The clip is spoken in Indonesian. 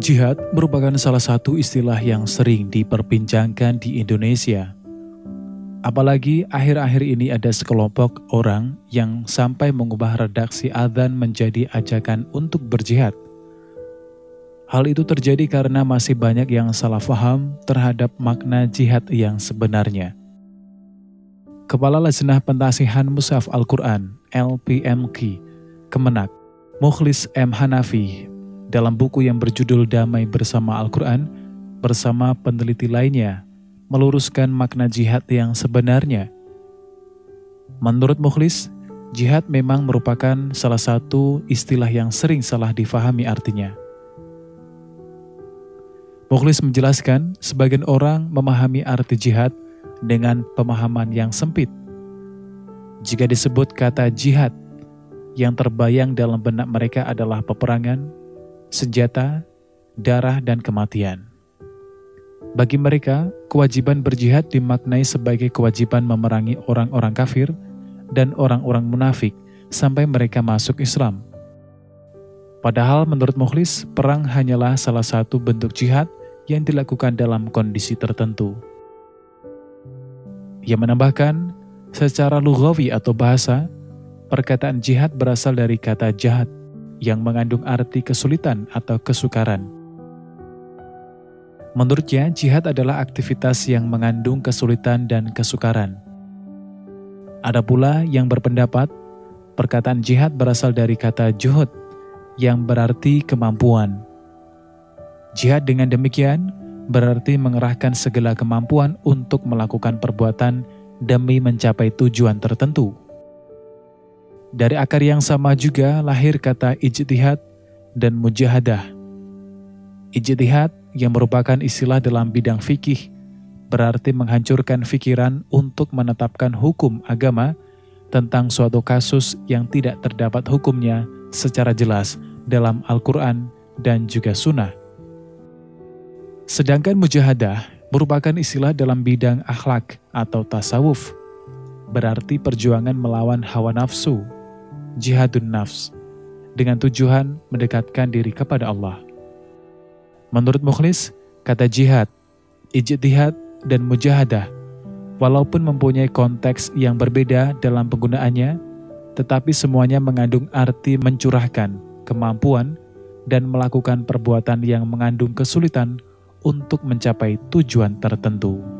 Jihad merupakan salah satu istilah yang sering diperbincangkan di Indonesia. Apalagi akhir-akhir ini ada sekelompok orang yang sampai mengubah redaksi adzan menjadi ajakan untuk berjihad. Hal itu terjadi karena masih banyak yang salah faham terhadap makna jihad yang sebenarnya. Kepala Lajnah Pentasihan Mushaf Al-Quran, LPMQ, Kemenak, Mukhlis M. Hanafi, dalam buku yang berjudul Damai Bersama Al-Quran, bersama peneliti lainnya, meluruskan makna jihad yang sebenarnya. Menurut Mukhlis, jihad memang merupakan salah satu istilah yang sering salah difahami artinya. Mukhlis menjelaskan, sebagian orang memahami arti jihad dengan pemahaman yang sempit. Jika disebut kata jihad, yang terbayang dalam benak mereka adalah peperangan, senjata, darah, dan kematian. Bagi mereka, kewajiban berjihad dimaknai sebagai kewajiban memerangi orang-orang kafir dan orang-orang munafik sampai mereka masuk Islam. Padahal menurut Mukhlis, perang hanyalah salah satu bentuk jihad yang dilakukan dalam kondisi tertentu. Ia menambahkan, secara lugawi atau bahasa, perkataan jihad berasal dari kata jahat yang mengandung arti kesulitan atau kesukaran. Menurutnya, jihad adalah aktivitas yang mengandung kesulitan dan kesukaran. Ada pula yang berpendapat perkataan jihad berasal dari kata juhud yang berarti kemampuan. Jihad dengan demikian berarti mengerahkan segala kemampuan untuk melakukan perbuatan demi mencapai tujuan tertentu. Dari akar yang sama juga lahir kata ijtihad dan mujahadah. Ijtihad yang merupakan istilah dalam bidang fikih, berarti menghancurkan fikiran untuk menetapkan hukum agama tentang suatu kasus yang tidak terdapat hukumnya secara jelas dalam Al-Quran dan juga Sunnah. Sedangkan mujahadah merupakan istilah dalam bidang akhlak atau tasawuf, berarti perjuangan melawan hawa nafsu, jihadun nafs, dengan tujuan mendekatkan diri kepada Allah. Menurut Mukhlis, kata jihad, ijtihad, dan mujahadah, walaupun mempunyai konteks yang berbeda dalam penggunaannya, tetapi semuanya mengandung arti mencurahkan kemampuan dan melakukan perbuatan yang mengandung kesulitan untuk mencapai tujuan tertentu.